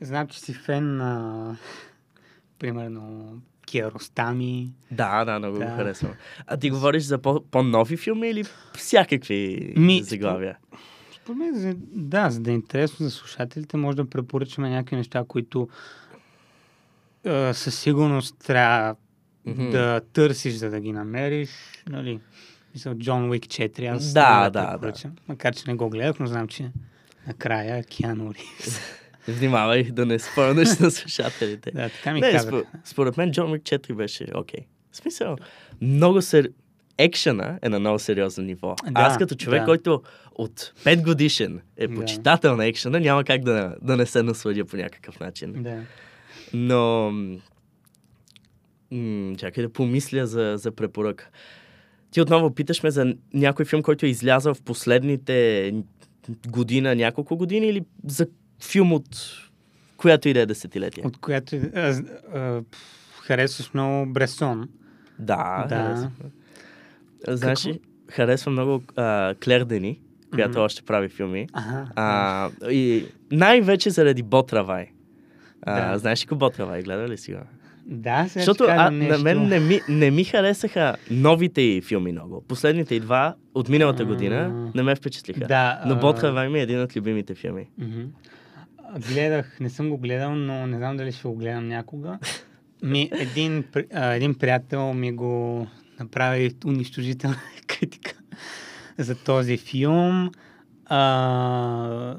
Знам, че си фен на, [laughs] примерно, Киаростами. Да, да, много да. го харесвам. А ти говориш за по- по-нови филми или всякакви Ми, заглавия? Според мен, да, за да е интересно за слушателите, може да препоръчаме някакви неща, които е, със сигурност трябва mm-hmm. да търсиш, за да ги намериш. Нали? Мисля, Джон Уик 4, аз да, да, да, да. Макар, че не го гледах, но знам, че накрая Киану Ривз. [laughs] Внимавай да не спомнеш на слушателите. да, така ми не, според, според мен Джон Уик 4 беше окей. Okay. В смисъл, много се... Екшена е на много сериозно ниво. Да, Аз като човек, да. който от 5 годишен е почитател да. на екшена, няма как да, да не се насладя по някакъв начин. Да. Но... М- чакай да помисля за, за препоръка. Ти отново питаш ме за някой филм, който е излязъл в последните година, няколко години или за филм от която и да е десетилетие? От която да Харесваш много Бресон. Да, да. харесвам. Знаеш ли, харесвам много а, Клер Дени, която mm-hmm. още прави филми. Ага. А, и най-вече заради Ботравай. А, да. Знаеш ли Ботравай? Гледа ли си го? Да, сега Защото а, на мен не ми, не ми харесаха новите й филми много. Последните и два от миналата година не ме впечатлиха. Да, Но Ботравай ми е един от любимите филми. Гледах, не съм го гледал, но не знам дали ще го гледам някога. Ми, един, един приятел ми го направи унищожителна [laughs] критика за този филм. А,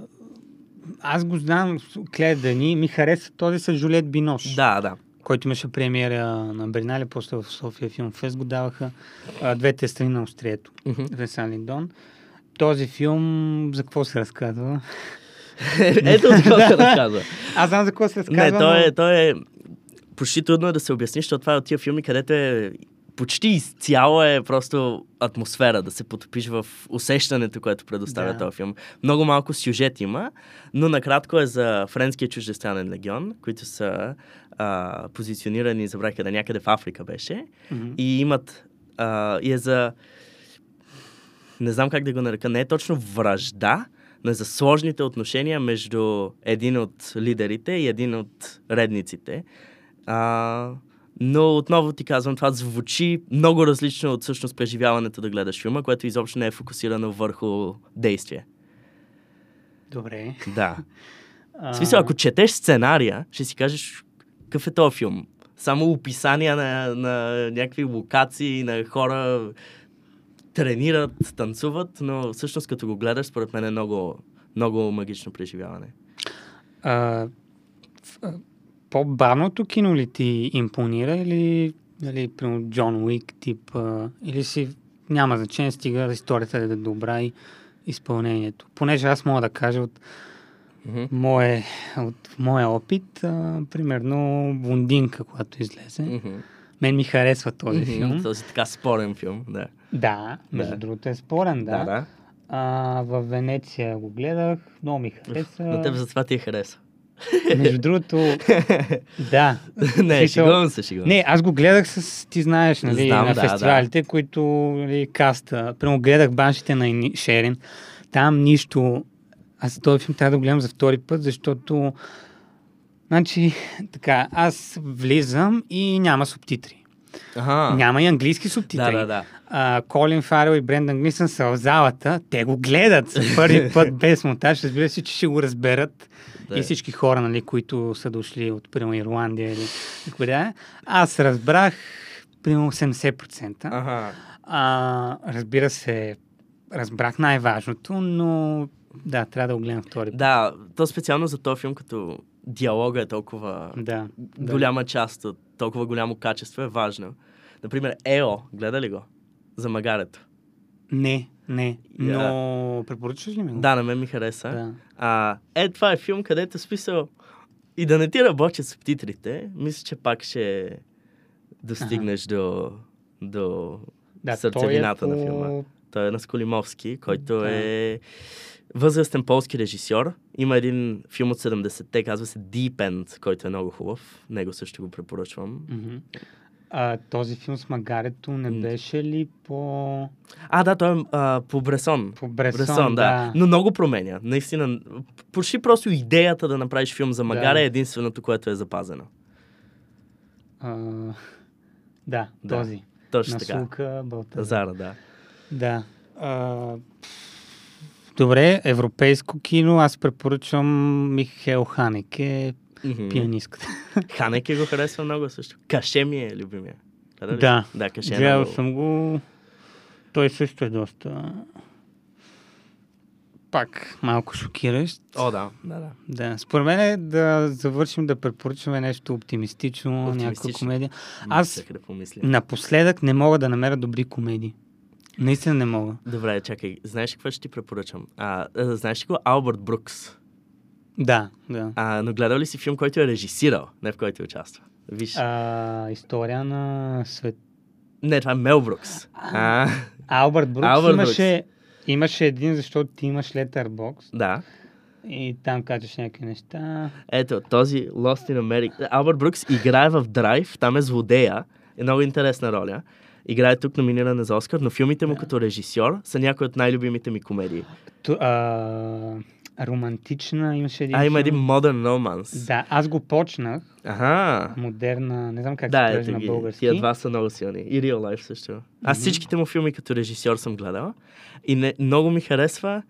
аз го знам, Клер Дани, ми хареса този с Жулет Бинош. Да, да. Който имаше премиера на Бернале, после в София филм Фест го даваха а, двете страни на острието. Mm-hmm. Весан Линдон. Този филм, за какво се разказва? [laughs] Ето за какво се разказва. Аз знам за какво се разказва. Не, той е, той е почти трудно е да се обясни, защото това е от тия филми, където е почти изцяло е просто атмосфера, да се потопиш в усещането, което предоставя да. този филм. Много малко сюжет има, но накратко е за Френския чуждестранен легион, които са а, позиционирани, забравих да някъде в Африка беше, mm-hmm. и имат, а, и е за, не знам как да го нарека, не е точно вражда, но е за сложните отношения между един от лидерите и един от редниците. А, но отново ти казвам, това звучи много различно от всъщност преживяването да гледаш филма, което изобщо не е фокусирано върху действие. Добре. Да. [laughs] В смисъл, ако четеш сценария, ще си кажеш какъв е този филм. Само описания на, на някакви локации, на хора тренират, танцуват, но всъщност като го гледаш, според мен е много, много магично преживяване. А, по-бавното кино ли ти импонира или, или примерно Джон Уик тип, а, или си няма значение, стига историята да е добра и изпълнението. Понеже аз мога да кажа от, mm-hmm. мое, от моя опит, а, примерно Бундинка, когато излезе. Mm-hmm. Мен ми харесва този mm-hmm, филм. Този така спорен филм, да. Да, между да. другото е спорен, да. да, да. А, в Венеция го гледах, много ми хареса. На теб затова ти е хареса. Между другото, [laughs] да. не, шегувам се, шегувам Не, аз го гледах с, ти знаеш, нали, Знам, на да, фестивалите, да. които нали, каста. Прямо гледах баншите на Шерин. Там нищо. Аз този филм трябва да го гледам за втори път, защото Значи, така, аз влизам и няма субтитри. Ага. Няма и английски субтитри. Да, да, да. А, Колин Фарел и Брендан Глисън са в залата. Те го гледат за първи [laughs] път без монтаж. Разбира се, че ще го разберат. Да. И всички хора, нали, които са дошли от, примерно, Ирландия или къде. Аз разбрах примерно 80%. Ага. А, разбира се, разбрах най-важното, но да, трябва да го гледам втори път. Да, то специално за този филм, като диалога е толкова да, голяма да. част от толкова голямо качество е важно. Например, Ео, гледа ли го? За магарето. Не, не. Но yeah. препоръчваш ли ми го? Да, на мен ми хареса. Да. А, е, това е филм, където смисъл и да не ти работят субтитрите, мисля, че пак ще достигнеш ага. до, до да, сърцевината е по... на филма. Той е на Сколимовски, който Да. е възрастен полски режисьор. Има един филм от 70-те, казва се Deep End, който е много хубав. Него също го препоръчвам. А, този филм с магарето не беше ли по, А, да, той е а, по Бресон. по Бресон? да. Но много променя. Наистина, почти просто идеята да направиш филм за Магара Да. е единственото, което е запазено. А, да, Да, този. Точно на така. Балтазар. Зара, да. Да. А, добре, европейско кино. Аз препоръчвам Михел Ханеке, Мгм. пианистката. Ханеке го харесва много също. Каше ми е любимия. Гледа ли? Да. Да, Каше е много... съм го. Той също е доста... Пак малко шокиращ. О, да. да, да. Да, според мен е да завършим да препоръчваме нещо оптимистично, някаква Оптимистично. комедия. Аз да помисля. напоследък не мога да намеря добри комедии. Наистина не мога. Добре, чакай. Знаеш ли какво ще ти препоръчам? А, а, знаеш ли го Албърт Брукс? Да, да. А, но гледал ли си филм, който е режисирал, не в който участва? Виж. А, история на свет. Не, това е Мел Брукс. А, Албърт Брукс Албърт имаше, имаше един, защото ти имаш Letterboxd да. и там качаш някакви неща. Ето, този Lost in America. Албърт Брукс играе в Драйв, там е злодея. Е много интересна роля. Играе тук номиниран за Оскар, но филмите му Да. като режисьор са някои от най-любимите ми комедии. Ту, а, романтична имаше един А, има един модерн романс. Да, аз го почнах. Аха. Модерна, не знам как Да, се превежда на български. Тия два са много силни. И Real Life също. Аз Мгм. всичките му филми като режисьор съм гледал. И не, много ми харесва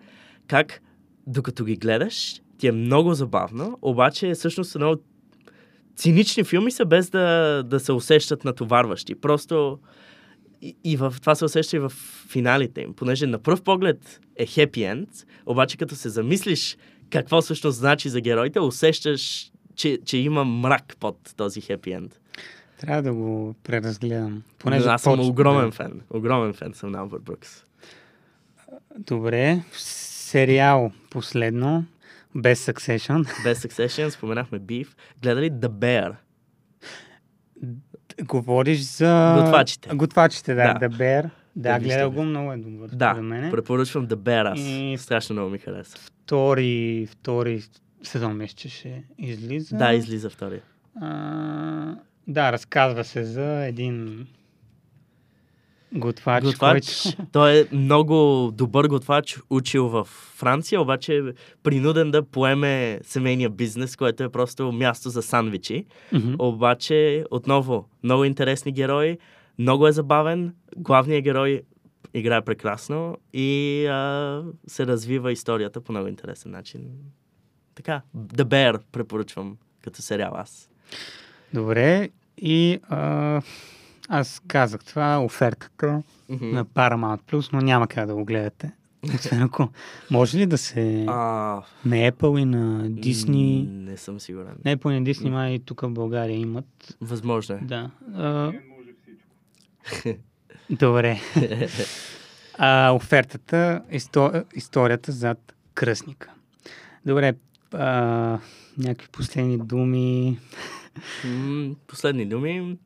как докато ги гледаш, ти е много забавно, обаче всъщност са много цинични филми са без да, да се усещат натоварващи. Просто и, и в, това се усеща и в финалите им, понеже на пръв поглед е хепи енд, обаче като се замислиш какво всъщност значи за героите, усещаш, че, че има мрак под този хепи енд. Трябва да го преразгледам. Понеже аз съм поч- огромен да. фен. Огромен фен съм на Албърт Брукс. Добре. Сериал последно. Без Succession. Без Succession, споменахме Beef. Гледали The Bear? Говориш за... Готвачите. Готвачите, да. Да. The Bear. Да, Да, гледал го, много е добър. Да, според мен. препоръчвам The Bear аз. И- Страшно много ми хареса. Втори, втори сезон мисля, че ще излиза. Да, излиза втори. А, да, разказва се за един готвач, Готвач, който... [laughs] той е много добър готвач, учил в Франция, обаче е принуден да поеме семейния бизнес, което е просто място за сандвичи. Мгм. Обаче, отново, много интересни герои, много е забавен, главният герой играе прекрасно и а, се развива историята по много интересен начин. Така, The Bear препоръчвам като сериал аз. Добре, и а, аз казах това, офертата Мгм. на Paramount Plus, но няма как да го гледате. Освен ако... Може ли да се... А, На Apple и на Disney... Не съм сигурен. На Apple и на Disney май тук в България имат. Възможно е. Да. А, [laughs] Добре. [laughs] А, офертата, исто, историята зад кръстника. Добре. А, някакви последни думи, Последни думи.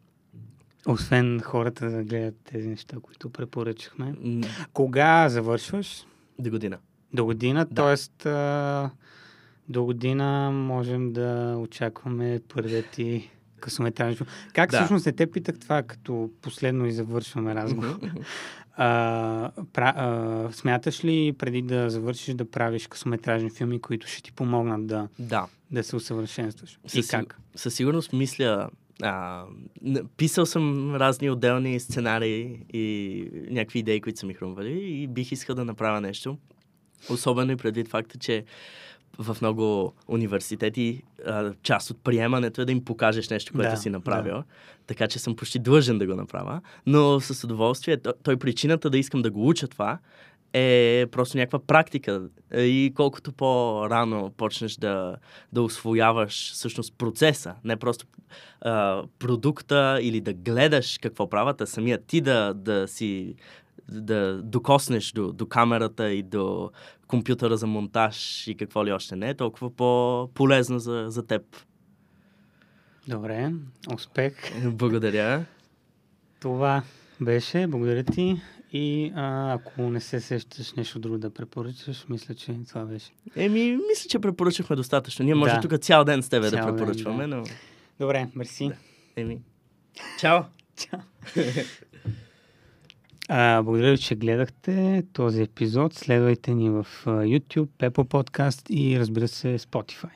Освен хората да гледат тези неща, които препоръчахме. м, Кога завършваш? До година. До година, Да. т.е. до година можем да очакваме първият ти късометражен филм. Как Да. всъщност не те питах това, като последно и завършваме разговор? А, пра, а, смяташ ли преди да завършиш да правиш късометражни филми, които ще ти помогнат да, Да. да се усъвършенстваш? И Със, как? със сигурност мисля. А, писал съм разни отделни сценарии и някакви идеи, които са ми хрумвали и бих искал да направя нещо. Особено и предвид факта, че в много университети а, част от приемането е да им покажеш нещо, което Да, си направил. Така че съм почти длъжен да го направя. Но с удоволствие, то- той причината да искам да го уча това е просто някаква практика. И колкото по-рано почнеш да, да освояваш всъщност процеса, не просто а, продукта или да гледаш какво правят, а самия ти да, да си да докоснеш до, до камерата и до компютъра за монтаж и какво ли още не, е толкова по-полезно за, за теб. Добре, успех. Благодаря. Това беше. Благодаря ти. И а, ако не се сещаш нещо друго да препоръчаш, мисля, че това беше. Еми, мисля, че препоръчахме достатъчно. Ние може Да. тук цял ден с тебе Цял да ден, препоръчваме, да. но... Добре, мерси. Да. Еми. Чао! Чао. А, благодаря ви, че гледахте този епизод. Следвайте ни в YouTube, Apple Podcast и разбира се Spotify.